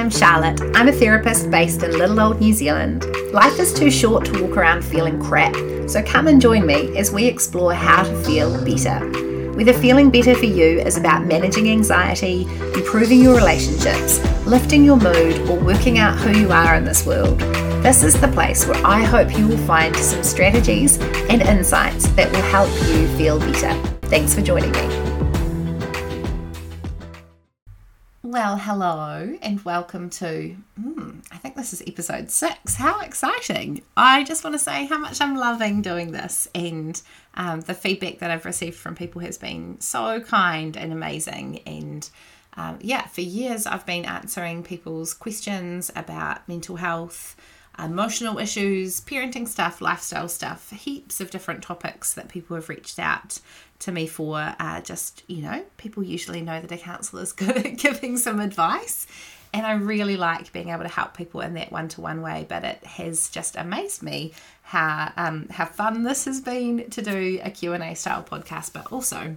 am Charlotte. I'm a therapist based in little old New Zealand. Life is too short to walk around feeling crap, so come and join me as we explore how to feel better. Whether feeling better for you is about managing anxiety, improving your relationships, lifting your mood, or working out who you are in this world, this is the place where I hope you will find some strategies and insights that will help you feel better. Thanks for joining me. Well, hello and welcome to, hmm, I think this is episode six. How exciting! I just want to say how much I'm loving doing this, and um, the feedback that I've received from people has been so kind and amazing. And um, yeah, for years I've been answering people's questions about mental health emotional issues, parenting stuff, lifestyle stuff, heaps of different topics that people have reached out to me for. Uh, just, you know, people usually know that a counsellor is good at giving some advice. And I really like being able to help people in that one to one way, but it has just amazed me how um, how fun this has been to do a Q&A style podcast, but also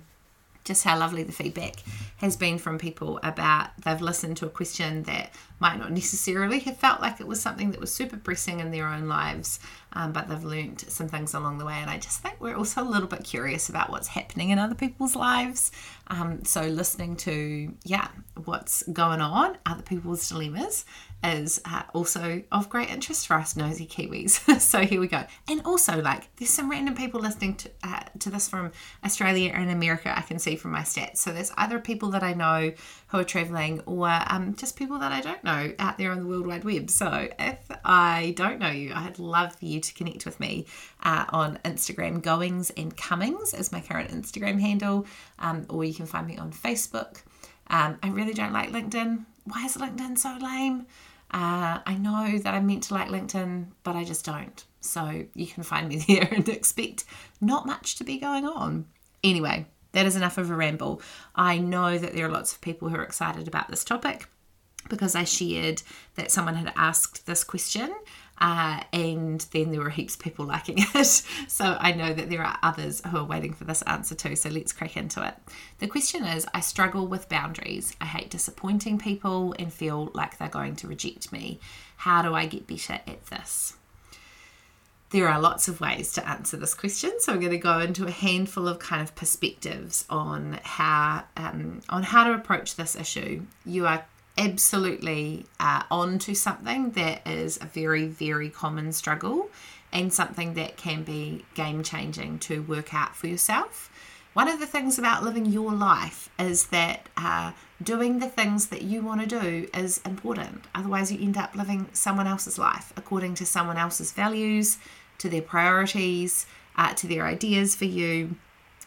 just how lovely the feedback has been from people about they've listened to a question that might not necessarily have felt like it was something that was super pressing in their own lives, um, but they've learned some things along the way. And I just think we're also a little bit curious about what's happening in other people's lives. Um, so listening to, yeah, what's going on, other people's dilemmas, is uh, also of great interest for us nosy Kiwis. so here we go. And also, like, there's some random people listening to, uh, to this from Australia and America, I can see from my stats. So there's either people that I know who are traveling or um, just people that I don't know out there on the World Wide Web. So if I don't know you, I'd love for you to connect with me uh, on Instagram. Goings and Comings is my current Instagram handle, um, or you can find me on Facebook. Um, I really don't like LinkedIn. Why is LinkedIn so lame? Uh, I know that I'm meant to like LinkedIn, but I just don't. So you can find me there and expect not much to be going on. Anyway, that is enough of a ramble. I know that there are lots of people who are excited about this topic because I shared that someone had asked this question uh, and then there were heaps of people liking it. So I know that there are others who are waiting for this answer too. So let's crack into it. The question is I struggle with boundaries. I hate disappointing people and feel like they're going to reject me. How do I get better at this? There are lots of ways to answer this question, so I'm going to go into a handful of kind of perspectives on how um, on how to approach this issue. You are absolutely uh, onto something that is a very, very common struggle and something that can be game changing to work out for yourself. One of the things about living your life is that uh, doing the things that you want to do is important. Otherwise, you end up living someone else's life according to someone else's values, to their priorities, uh, to their ideas for you.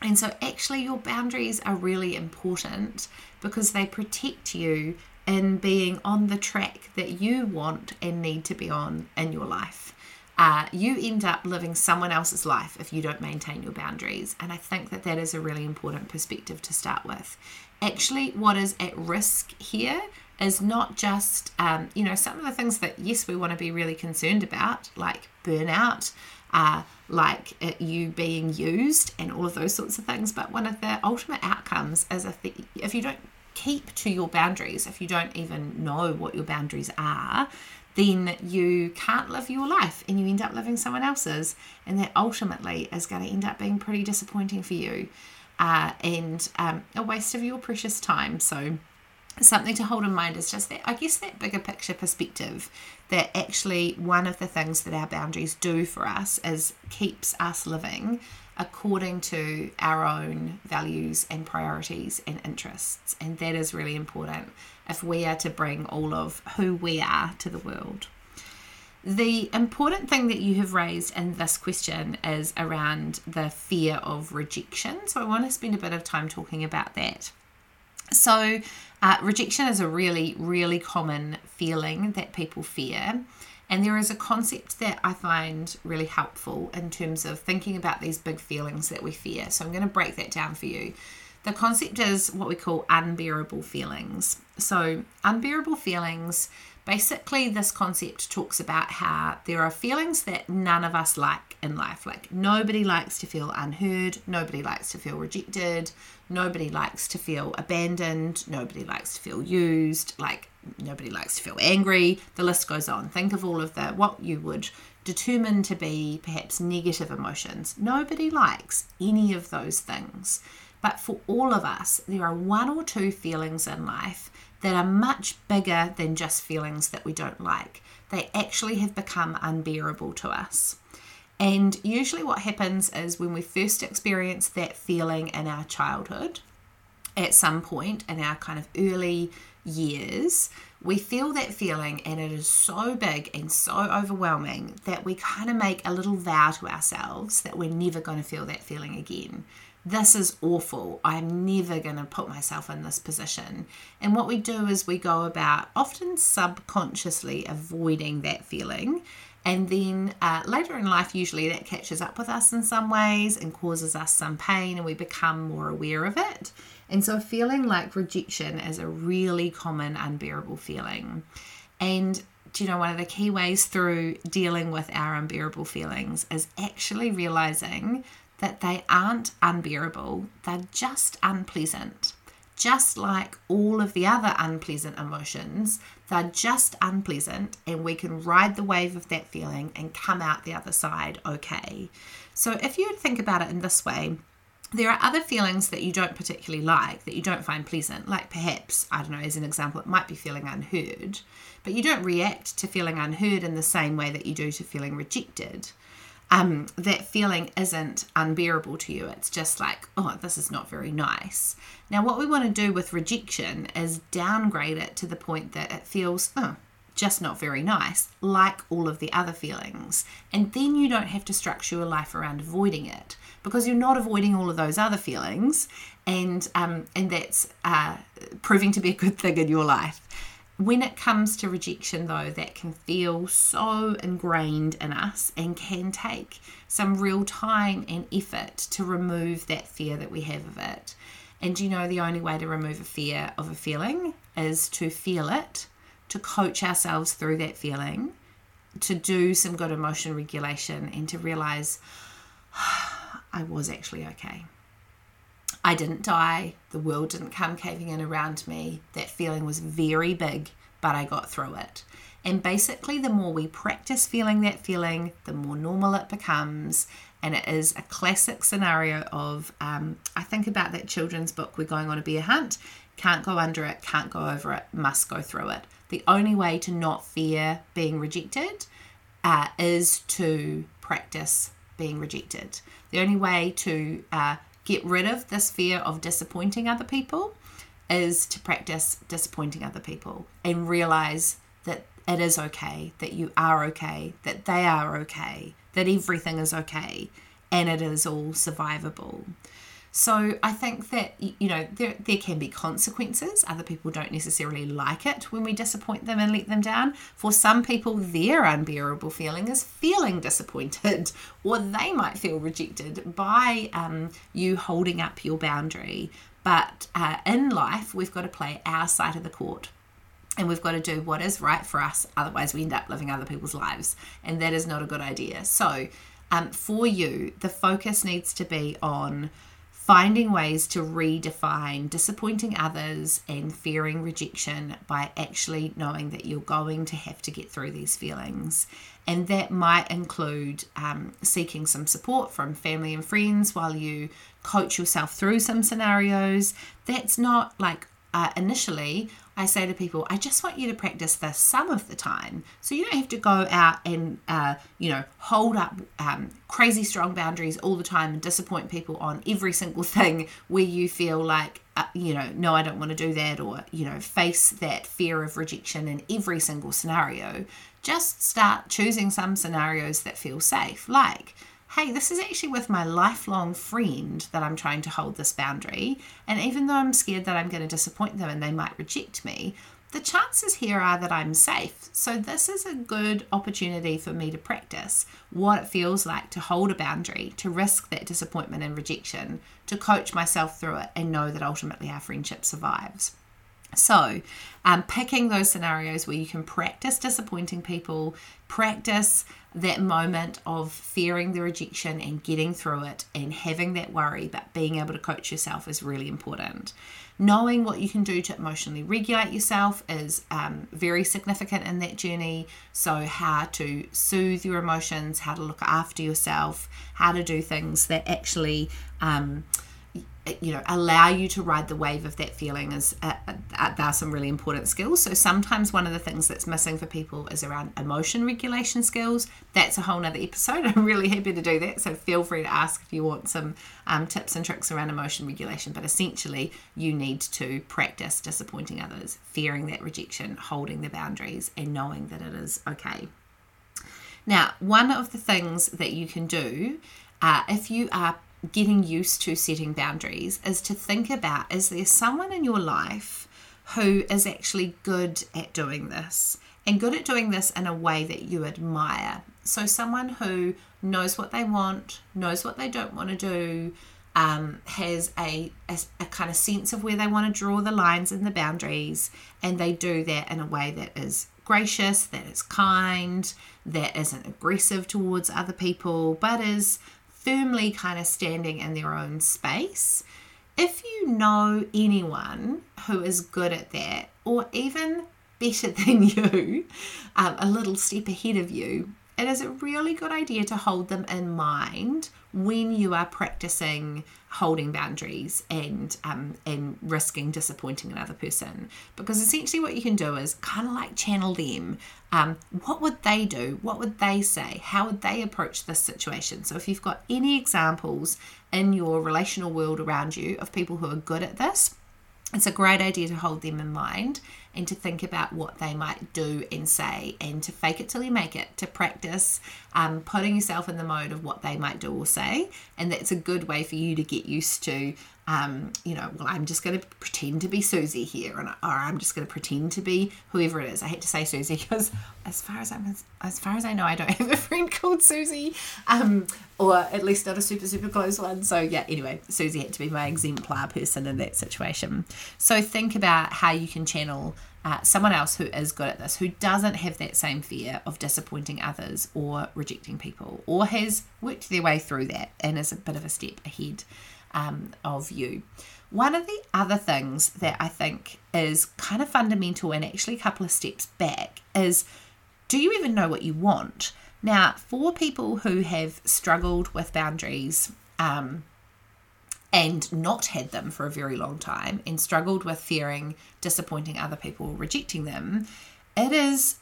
And so, actually, your boundaries are really important because they protect you in being on the track that you want and need to be on in your life. Uh, you end up living someone else's life if you don't maintain your boundaries. And I think that that is a really important perspective to start with. Actually, what is at risk here is not just, um, you know, some of the things that, yes, we want to be really concerned about, like burnout, uh, like it, you being used, and all of those sorts of things. But one of the ultimate outcomes is if, the, if you don't keep to your boundaries, if you don't even know what your boundaries are, then you can't live your life and you end up living someone else's. And that ultimately is going to end up being pretty disappointing for you uh, and um, a waste of your precious time. So, something to hold in mind is just that, I guess, that bigger picture perspective that actually one of the things that our boundaries do for us is keeps us living according to our own values and priorities and interests. And that is really important if we are to bring all of who we are to the world. The important thing that you have raised in this question is around the fear of rejection. So I want to spend a bit of time talking about that. So, uh, rejection is a really, really common feeling that people fear. And there is a concept that I find really helpful in terms of thinking about these big feelings that we fear. So I'm going to break that down for you. the concept is what we call unbearable feelings. So, unbearable feelings basically, this concept talks about how there are feelings that none of us like in life. Like, nobody likes to feel unheard, nobody likes to feel rejected, nobody likes to feel abandoned, nobody likes to feel used, like, nobody likes to feel angry. The list goes on. Think of all of the what you would determine to be perhaps negative emotions. Nobody likes any of those things. But for all of us, there are one or two feelings in life that are much bigger than just feelings that we don't like. They actually have become unbearable to us. And usually, what happens is when we first experience that feeling in our childhood, at some point in our kind of early years, we feel that feeling and it is so big and so overwhelming that we kind of make a little vow to ourselves that we're never going to feel that feeling again this is awful. I'm never going to put myself in this position. And what we do is we go about often subconsciously avoiding that feeling. And then uh, later in life, usually that catches up with us in some ways and causes us some pain, and we become more aware of it. And so, feeling like rejection is a really common, unbearable feeling. And do you know one of the key ways through dealing with our unbearable feelings is actually realizing that they aren't unbearable, they're just unpleasant. Just like all of the other unpleasant emotions, they're just unpleasant, and we can ride the wave of that feeling and come out the other side okay. So, if you think about it in this way, there are other feelings that you don't particularly like, that you don't find pleasant, like perhaps, I don't know, as an example, it might be feeling unheard, but you don't react to feeling unheard in the same way that you do to feeling rejected um, that feeling isn't unbearable to you. It's just like, oh, this is not very nice. Now, what we want to do with rejection is downgrade it to the point that it feels, oh, just not very nice, like all of the other feelings. And then you don't have to structure your life around avoiding it because you're not avoiding all of those other feelings, and um, and that's uh, proving to be a good thing in your life. When it comes to rejection, though, that can feel so ingrained in us and can take some real time and effort to remove that fear that we have of it. And you know, the only way to remove a fear of a feeling is to feel it, to coach ourselves through that feeling, to do some good emotion regulation, and to realize I was actually okay. I didn't die. The world didn't come caving in around me. That feeling was very big, but I got through it. And basically, the more we practice feeling that feeling, the more normal it becomes. And it is a classic scenario of um, I think about that children's book, We're Going on a Bear Hunt. Can't go under it, can't go over it, must go through it. The only way to not fear being rejected uh, is to practice being rejected. The only way to uh, get rid of this fear of disappointing other people is to practice disappointing other people and realize that it is okay, that you are okay, that they are okay, that everything is okay, and it is all survivable. So I think that you know there there can be consequences. Other people don't necessarily like it when we disappoint them and let them down. For some people, their unbearable feeling is feeling disappointed, or they might feel rejected by um, you holding up your boundary. But uh, in life, we've got to play our side of the court and we've got to do what is right for us otherwise we end up living other people's lives and that is not a good idea so um, for you the focus needs to be on finding ways to redefine disappointing others and fearing rejection by actually knowing that you're going to have to get through these feelings. And that might include um, seeking some support from family and friends while you coach yourself through some scenarios. That's not like uh, initially, I say to people, I just want you to practice this some of the time. So you don't have to go out and, uh, you know, hold up um, crazy strong boundaries all the time and disappoint people on every single thing where you feel like, uh, you know, no, I don't want to do that, or, you know, face that fear of rejection in every single scenario. Just start choosing some scenarios that feel safe, like, hey, this is actually with my lifelong friend that I'm trying to hold this boundary. And even though I'm scared that I'm going to disappoint them and they might reject me, the chances here are that I'm safe. So, this is a good opportunity for me to practice what it feels like to hold a boundary, to risk that disappointment and rejection, to coach myself through it, and know that ultimately our friendship survives. So, um, picking those scenarios where you can practice disappointing people, practice that moment of fearing the rejection and getting through it and having that worry, but being able to coach yourself is really important. Knowing what you can do to emotionally regulate yourself is um, very significant in that journey. So, how to soothe your emotions, how to look after yourself, how to do things that actually. Um, you know allow you to ride the wave of that feeling is uh, uh, there are some really important skills. So sometimes one of the things that's missing for people is around emotion regulation skills. That's a whole nother episode. I'm really happy to do that. So feel free to ask if you want some um, tips and tricks around emotion regulation. But essentially you need to practice disappointing others fearing that rejection holding the boundaries and knowing that it is okay. Now one of the things that you can do uh, if you are getting used to setting boundaries is to think about is there someone in your life who is actually good at doing this and good at doing this in a way that you admire. So, someone who knows what they want, knows what they don't want to do, um, has a, a, a, kind of sense of where they want to draw the lines and the boundaries, and they do that in a way that is gracious, that is kind, that isn't aggressive towards other people, but is firmly kind of standing in their own space. If you know anyone who is good at that, or even better than you, um, a little step ahead of you, it is a really good idea to hold them in mind when you are practicing holding boundaries and um, and risking disappointing another person? Because essentially what you can do is kind of like channel them. Um, what would they do? What would they say? How would they approach this situation? So if you've got any examples in your relational world around you of people who are good at this it's a great idea to hold them in mind and to think about what they might do and say and to fake it till you make it to practice um, putting yourself in the mode of what they might do or say and that's a good way for you to get used to um, you know well i'm just going to pretend to be susie here and, or i'm just going to pretend to be whoever it is. I hate to say susie because as far as i'm as far as i know i don't have a friend called susie um, or at least not a super super close one. So yeah anyway susie had to be my exemplar person in that situation. So think about how you can channel uh, someone else who is good at this, who doesn't have that same fear of disappointing others or rejecting people, or has worked their way through that and is a bit of a step ahead um, of you. One of the other things that I think is kind of fundamental and actually a couple of steps back is do you even know what you want? Now, for people who have struggled with boundaries, um, and not had them for a very long time and struggled with fearing disappointing other people rejecting them, it is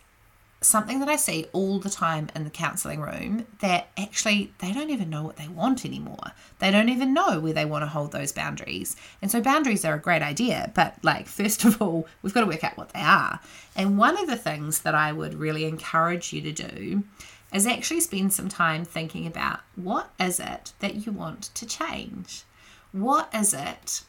something that I see all the time in the counseling room that actually they don't even know what they want anymore. They don't even know where they want to hold those boundaries. And so boundaries are a great idea, but like first of all, we've got to work out what they are. And one of the things that I would really encourage you to do is actually spend some time thinking about what is it that you want to change? What is it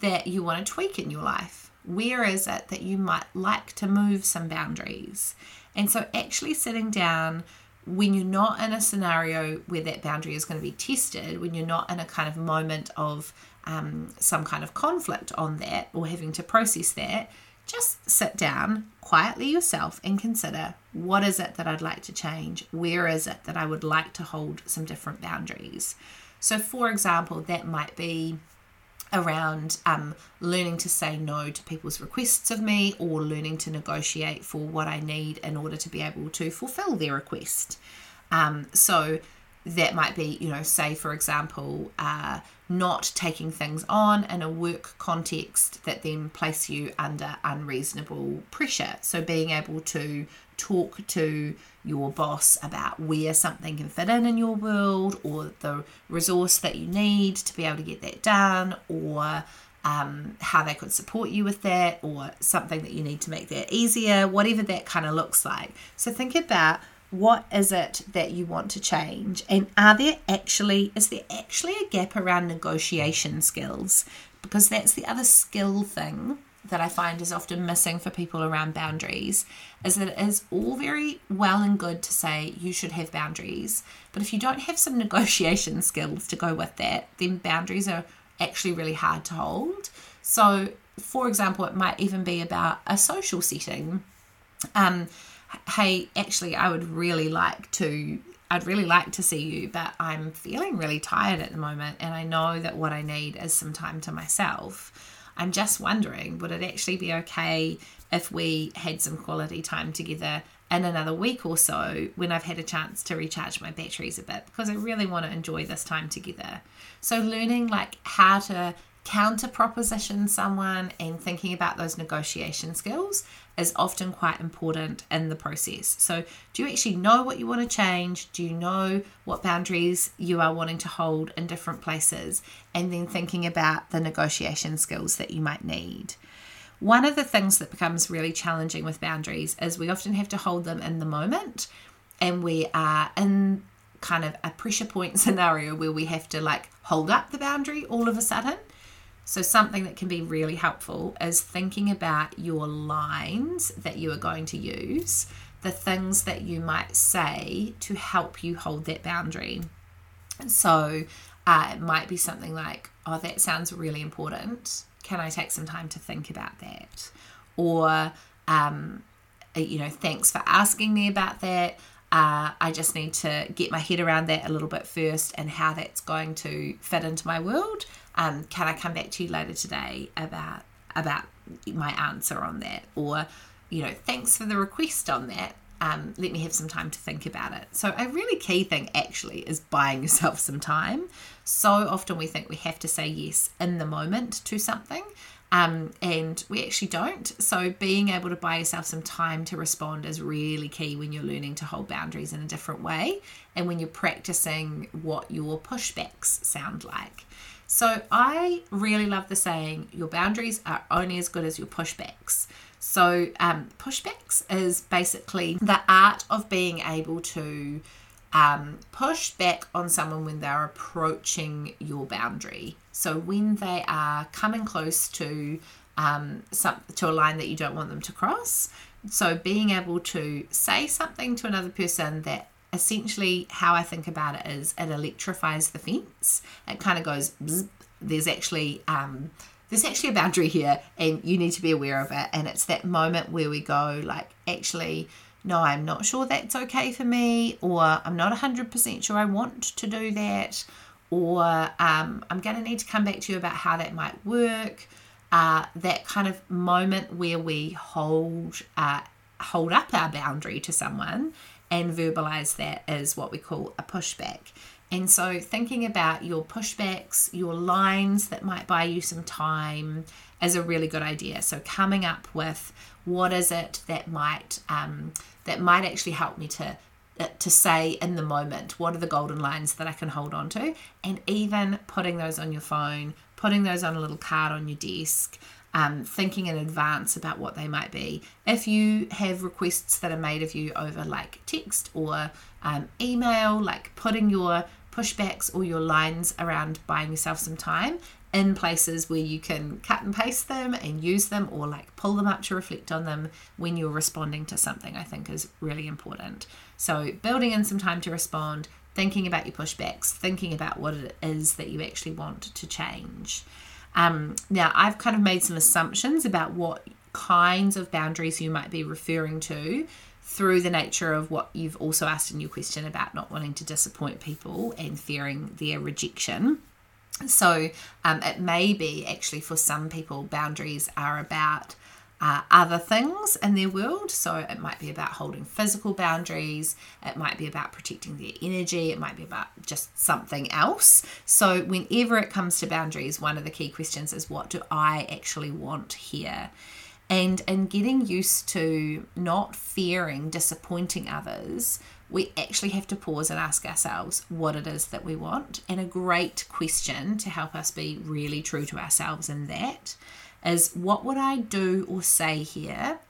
that you want to tweak in your life? Where is it that you might like to move some boundaries? And so, actually sitting down when you're not in a scenario where that boundary is going to be tested, when you're not in a kind of moment of um, some kind of conflict on that or having to process that, just sit down quietly yourself and consider what is it that I'd like to change? Where is it that I would like to hold some different boundaries? So, for example, that might be around um, learning to say no to people's requests of me or learning to negotiate for what I need in order to be able to fulfill their request. Um, so, that might be, you know, say for example, uh, not taking things on in a work context that then place you under unreasonable pressure. So being able to talk to your boss about where something can fit in in your world or the resource that you need to be able to get that done or um, how they could support you with that or something that you need to make that easier, whatever that kind of looks like. So think about what is it that you want to change and are there actually is there actually a gap around negotiation skills because that's the other skill thing that I find is often missing for people around boundaries is that it is all very well and good to say you should have boundaries, but if you don't have some negotiation skills to go with that, then boundaries are actually really hard to hold. So, for example, it might even be about a social setting. Um, hey, actually, I would really like to I'd really like to see you, but I'm feeling really tired at the moment, and I know that what I need is some time to myself. I'm just wondering, would it actually be okay if we had some quality time together in another week or so when I've had a chance to recharge my batteries a bit? Because I really want to enjoy this time together. So, learning like how to counter proposition someone and thinking about those negotiation skills is often quite important in the process. So, do you actually know what you want to change? Do you know what boundaries you are wanting to hold in different places? And then thinking about the negotiation skills that you might need. One of the things that becomes really challenging with boundaries is we often have to hold them in the moment and we are in kind of a pressure point scenario where we have to like hold up the boundary all of a sudden so, something that can be really helpful is thinking about your lines that you are going to use, the things that you might say to help you hold that boundary. So, uh, it might be something like, Oh, that sounds really important. Can I take some time to think about that? Or, um, you know, thanks for asking me about that. Uh, I just need to get my head around that a little bit first and how that's going to fit into my world. Um, can I come back to you later today about about my answer on that? Or, you know, thanks for the request on that. Um, let me have some time to think about it. So, a really key thing actually is buying yourself some time. So often we think we have to say yes in the moment to something, um, and we actually don't. So, being able to buy yourself some time to respond is really key when you're learning to hold boundaries in a different way and when you're practicing what your pushbacks sound like. So I really love the saying, your boundaries are only as good as your pushbacks. So, um, pushbacks is basically the art of being able to um, push back on someone when they're approaching your boundary. So, when they are coming close to um, some, to a line that you don't want them to cross. So, being able to say something to another person that essentially how I think about it is it electrifies the fence. It kind of goes, there's actually um, there's actually a boundary here, and you need to be aware of it. And it's that moment where we go, like, actually, no, I'm not sure that's okay for me, or I'm not 100% sure I want to do that, or um, I'm going to need to come back to you about how that might work. Uh, that kind of moment where we hold uh, hold up our boundary to someone and verbalize that is what we call a pushback. And so, thinking about your pushbacks, your lines that might buy you some time is a really good idea. So, coming up with what is it that might um, that might actually help me to uh, to say in the moment what are the golden lines that I can hold on to, and even putting those on your phone, putting those on a little card on your desk, um, thinking in advance about what they might be. If you have requests that are made of you over like text or um, email, like putting your pushbacks or your lines around buying yourself some time in places where you can cut and paste them and use them or like pull them up to reflect on them when you're responding to something, I think is really important. So, building in some time to respond, thinking about your pushbacks, thinking about what it is that you actually want to change. Um, now, I've kind of made some assumptions about what kinds of boundaries you might be referring to through the nature of what you've also asked in your question about not wanting to disappoint people and fearing their rejection. So, um, it may be actually for some people, boundaries are about uh, other things in their world. So it might be about holding physical boundaries, it might be about protecting their energy, it might be about just something else. So, whenever it comes to boundaries, one of the key questions is what do I actually want here? And in getting used to not fearing disappointing others, we actually have to pause and ask ourselves what it is that we want. And a great question to help us be really true to ourselves in that is what would I do or say here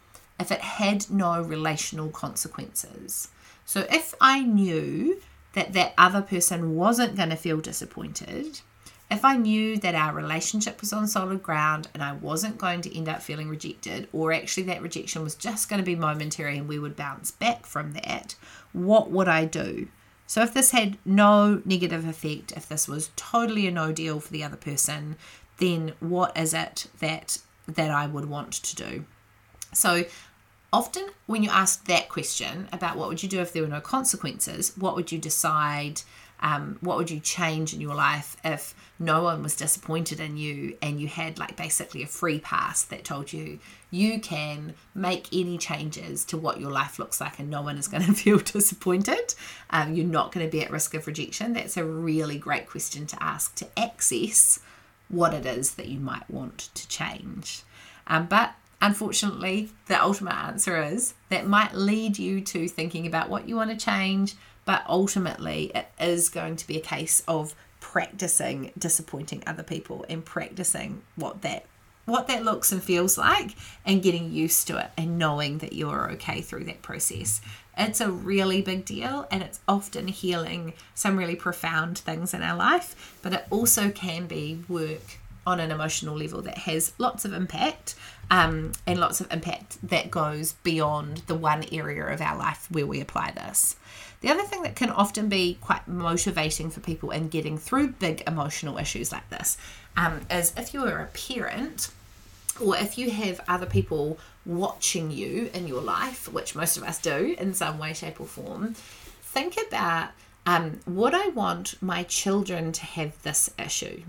if it had no relational consequences? So if I knew that that other person wasn't going to feel disappointed if I knew that our relationship was on solid ground and I wasn't going to end up feeling rejected, or actually that rejection was just going to be momentary and we would bounce back from that, what would I do? So, if this had no negative effect, if this was totally a no deal for the other person, then what is it that that I would want to do? So, often when you ask that question about what would you do if there were no consequences, what would you decide? Um, what would you change in your life if no one was disappointed in you and you had like basically a free pass that told you you can make any changes to what your life looks like and no one is going to feel disappointed um, you're not going to be at risk of rejection that's a really great question to ask to access what it is that you might want to change. Um, but unfortunately the ultimate answer is that might lead you to thinking about what you want to change but ultimately it is going to be a case of practicing disappointing other people and practicing what that what that looks and feels like and getting used to it and knowing that you're okay through that process. It's a really big deal and it's often healing some really profound things in our life, but it also can be work on an emotional level that has lots of impact um, and lots of impact that goes beyond the one area of our life where we apply this. The other thing that can often be quite motivating for people in getting through big emotional issues like this um, is if you are a parent or if you have other people watching you in your life, which most of us do in some way, shape, or form, think about um, would I want my children to have this issue?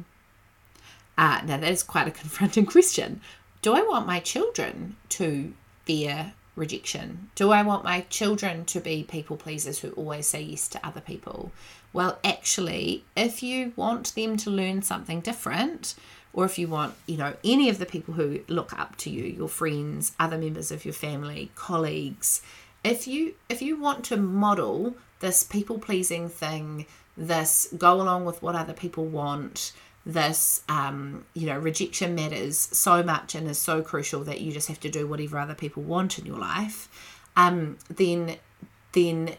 Uh, now, that is quite a confronting question. Do I want my children to fear rejection? Do I want my children to be people pleasers who always say yes to other people? Well, actually, if you want them to learn something different, or if you want, you know, any of the people who look up to you, your friends, other members of your family, colleagues, if you if you want to model this people pleasing thing, this go along with what other people want, this um, you know rejection matters so much and is so crucial that you just have to do whatever other people want in your life. Um, then then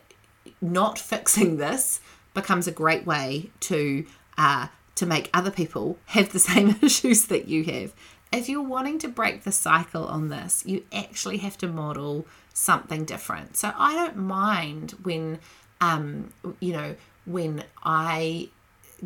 not fixing this becomes a great way to uh, to make other people have the same issues that you have. If you're wanting to break the cycle on this you actually have to model something different. So i don't mind when um, you know when i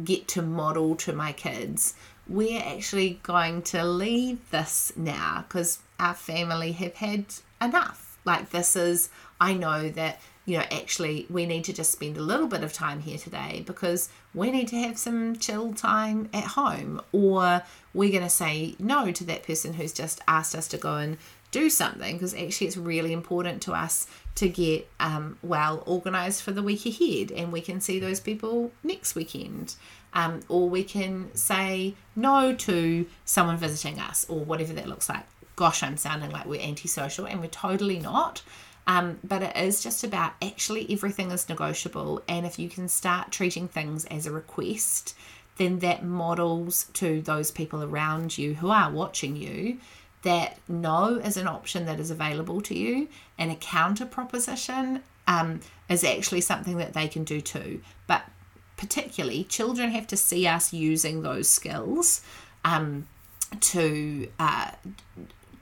get to model to my kids we're actually going to leave this now because our family have had enough. Like this is i know that you know actually we need to just spend a little bit of time here today because we need to have some chill time at home or we're going to say no to that person who's just asked us to go and do something because actually it's really important to us to get um, well organized for the week ahead and we can see those people next weekend. Um, or we can say no to someone visiting us or whatever that looks like. Gosh i'm sounding like we're antisocial and we're totally not. Um, but it is just about actually everything is negotiable and if you can start treating things as a request then that models to those people around you who are watching you that no is an option that is available to you and a counter proposition um, is actually something that they can do too. But particularly, children have to see us using those skills um, to uh,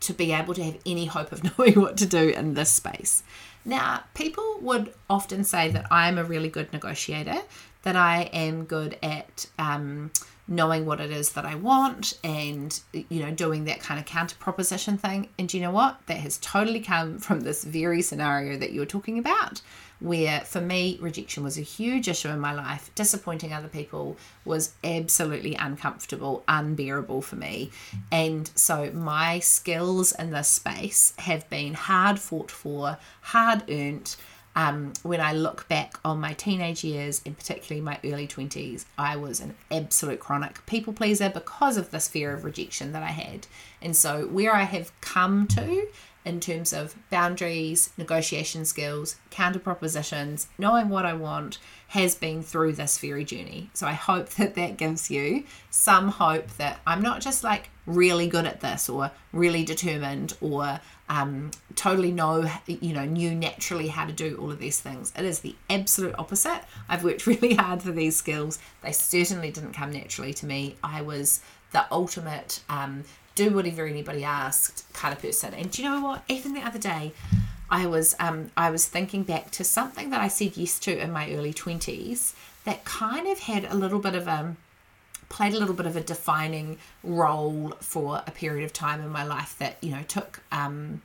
to be able to have any hope of knowing what to do in this space. Now, people would often say that I'm a really good negotiator, that I am good at um, knowing what it is that I want and you know doing that kind of counter proposition thing. And you know what? That has totally come from this very scenario that you're talking about where for me rejection was a huge issue in my life. Disappointing other people was absolutely uncomfortable unbearable for me. And so my skills in this space have been hard fought for hard earned um, when I look back on my teenage years, and particularly my early 20s, I was an absolute chronic people pleaser because of this fear of rejection that I had. And so, where I have come to in terms of boundaries, negotiation skills, counter propositions, knowing what I want, has been through this very journey. So I hope that that gives you some hope that I'm not just like really good at this or really determined or um, totally know, you know, knew naturally how to do all of these things. It is the absolute opposite. I've worked really hard for these skills. They certainly didn't come naturally to me. I was the ultimate um, do whatever anybody asked kind of person. And do you know what? Even the other day, I was um, I was thinking back to something that I said yes to in my early twenties that kind of had a little bit of a played a little bit of a defining role for a period of time in my life that you know took um,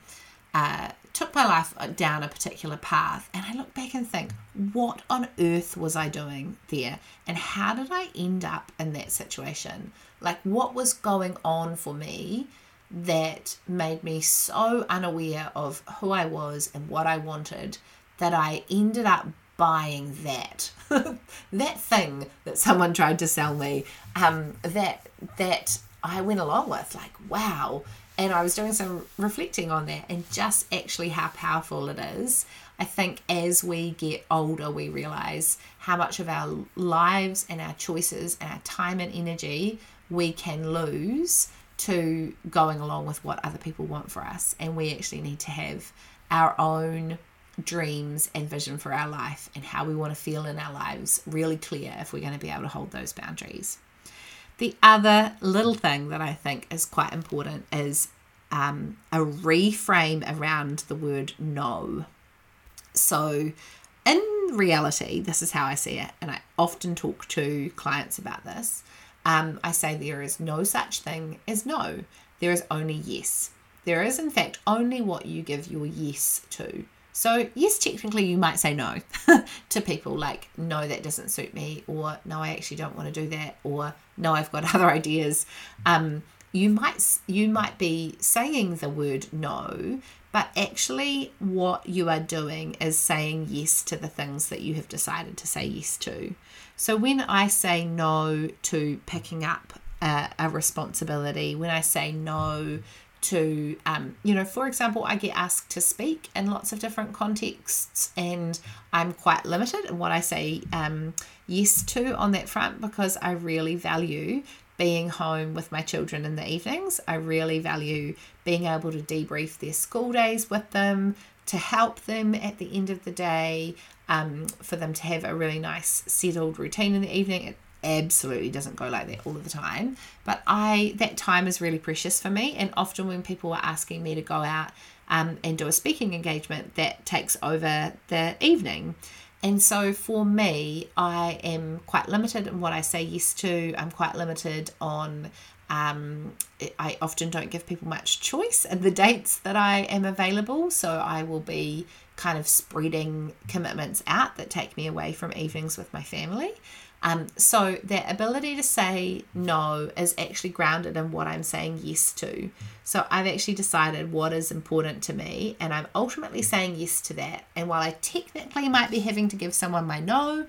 uh, took my life down a particular path and i look back and think what on earth was i doing there and how did i end up in that situation like what was going on for me that made me so unaware of who i was and what i wanted that i ended up buying that? That thing that someone tried to sell me um, that that I went along with like wow. And I was doing some reflecting on that and just actually how powerful it is. I think as we get older we realize how much of our lives and our choices and our time and energy we can lose to going along with what other people want for us and we actually need to have our own dreams and vision for our life and how we want to feel in our lives really clear if we're going to be able to hold those boundaries. The other little thing that I think is quite important is um, a reframe around the word no. So, in reality, this is how I see it, and I often talk to clients about this. Um, I say there is no such thing as no, there is only yes. There is, in fact, only what you give your yes to. So, yes, technically, you might say no to people like, no, that doesn't suit me, or no, I actually don't want to do that, or no, I've got other ideas. Um, you might you might be saying the word no, but actually, what you are doing is saying yes to the things that you have decided to say yes to. So, when I say no to picking up a, a responsibility, when I say no to, um, you know, for example, I get asked to speak in lots of different contexts, and I'm quite limited in what I say um, yes to on that front because I really value being home with my children in the evenings. I really value being able to debrief their school days with them, to help them at the end of the day, um, for them to have a really nice settled routine in the evening. It absolutely doesn't go like that all of the time but i that time is really precious for me and often when people are asking me to go out um, and do a speaking engagement that takes over the evening and so for me i am quite limited in what i say yes to i'm quite limited on um, I often don't give people much choice in the dates that I am available, so I will be kind of spreading commitments out that take me away from evenings with my family. Um, so that ability to say no is actually grounded in what I'm saying yes to. So I've actually decided what is important to me, and I'm ultimately saying yes to that. And while I technically might be having to give someone my no,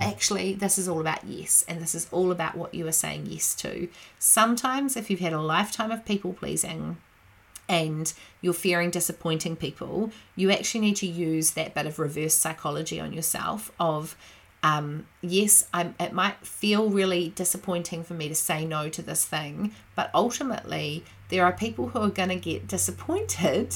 actually this is all about yes and this is all about what you are saying yes to sometimes if you've had a lifetime of people pleasing and you're fearing disappointing people you actually need to use that bit of reverse psychology on yourself of um, yes, I'm, it might feel really disappointing for me to say no to this thing, but ultimately, there are people who are going to get disappointed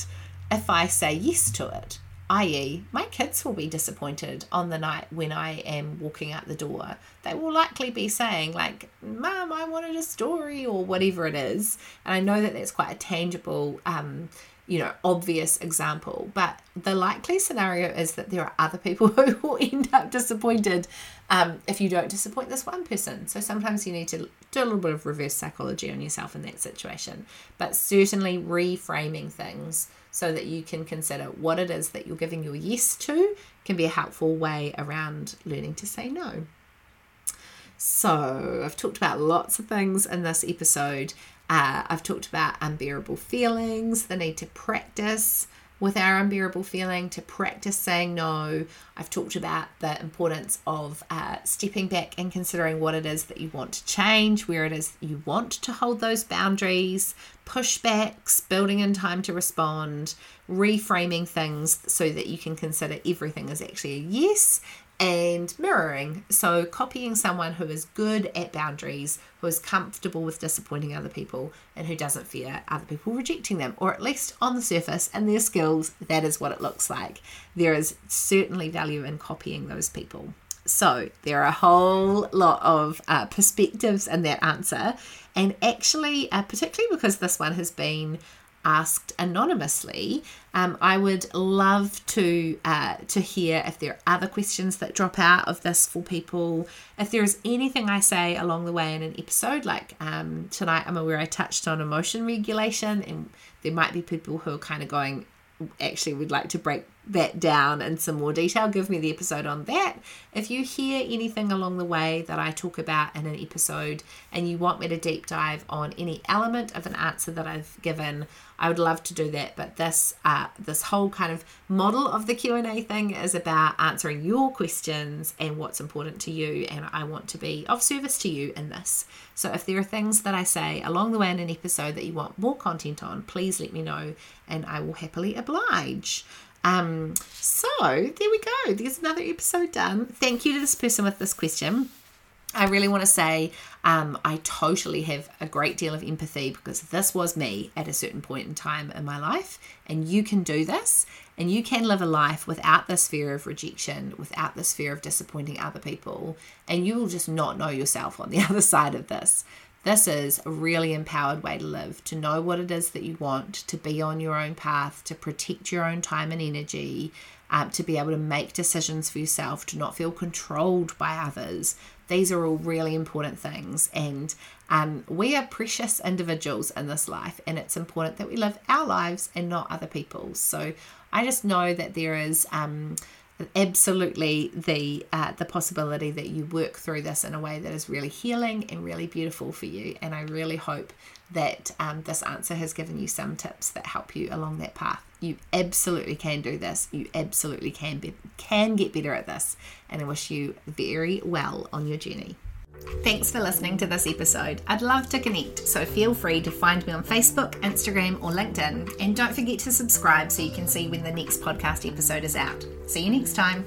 if I say yes to it. I.e., my kids will be disappointed on the night when I am walking out the door. They will likely be saying, like, Mum, I wanted a story, or whatever it is. And I know that that's quite a tangible um, you know, obvious example. But the likely scenario is that there are other people who will end up disappointed um, if you don't disappoint this one person. So sometimes you need to do a little bit of reverse psychology on yourself in that situation. But certainly reframing things so that you can consider what it is that you're giving your yes to can be a helpful way around learning to say no. So, I've talked about lots of things in this episode. Uh, I've talked about unbearable feelings, the need to practice with our unbearable feeling, to practice saying no. I've talked about the importance of uh, stepping back and considering what it is that you want to change, where it is you want to hold those boundaries, pushbacks, building in time to respond, reframing things so that you can consider everything as actually a yes, and mirroring. So, copying someone who is good at boundaries, who is comfortable with disappointing other people, and who doesn't fear other people rejecting them, or at least on the surface and their skills, that is what it looks like. There is certainly value in copying those people. So, there are a whole lot of uh, perspectives in that answer, and actually, uh, particularly because this one has been asked anonymously. Um, I would love to uh, to hear if there are other questions that drop out of this for people. If there is anything I say along the way in an episode, like um, tonight, I'm aware I touched on emotion regulation, and there might be people who are kind of going, actually would like to break that down in some more detail, give me the episode on that. If you hear anything along the way that I talk about in an episode and you want me to deep dive on any element of an answer that I've given, I would love to do that. But this uh, this whole kind of model of the Q and A thing is about answering your questions and what's important to you, and I want to be of service to you in this. So if there are things that I say along the way in an episode that you want more content on, please let me know, and I will happily oblige. Um, so there we go. There's another episode done. Thank you to this person with this question. I really want to say um, I totally have a great deal of empathy because this was me at a certain point in time in my life, and you can do this, and you can live a life without this fear of rejection, without this fear of disappointing other people, and you will just not know yourself on the other side of this. This is a really empowered way to live, to know what it is that you want, to be on your own path, to protect your own time and energy, um, to be able to make decisions for yourself, to not feel controlled by others. These are all really important things. And um, we are precious individuals in this life, and it's important that we live our lives and not other people's. So I just know that there is. Um, absolutely the uh, the possibility that you work through this in a way that is really healing and really beautiful for you. And I really hope that um, this answer has given you some tips that help you along that path. You absolutely can do this. You absolutely can be can get better at this. And I wish you very well on your journey. Thanks for listening to this episode. I'd love to connect, so feel free to find me on Facebook, Instagram, or LinkedIn. And don't forget to subscribe so you can see when the next podcast episode is out. See you next time.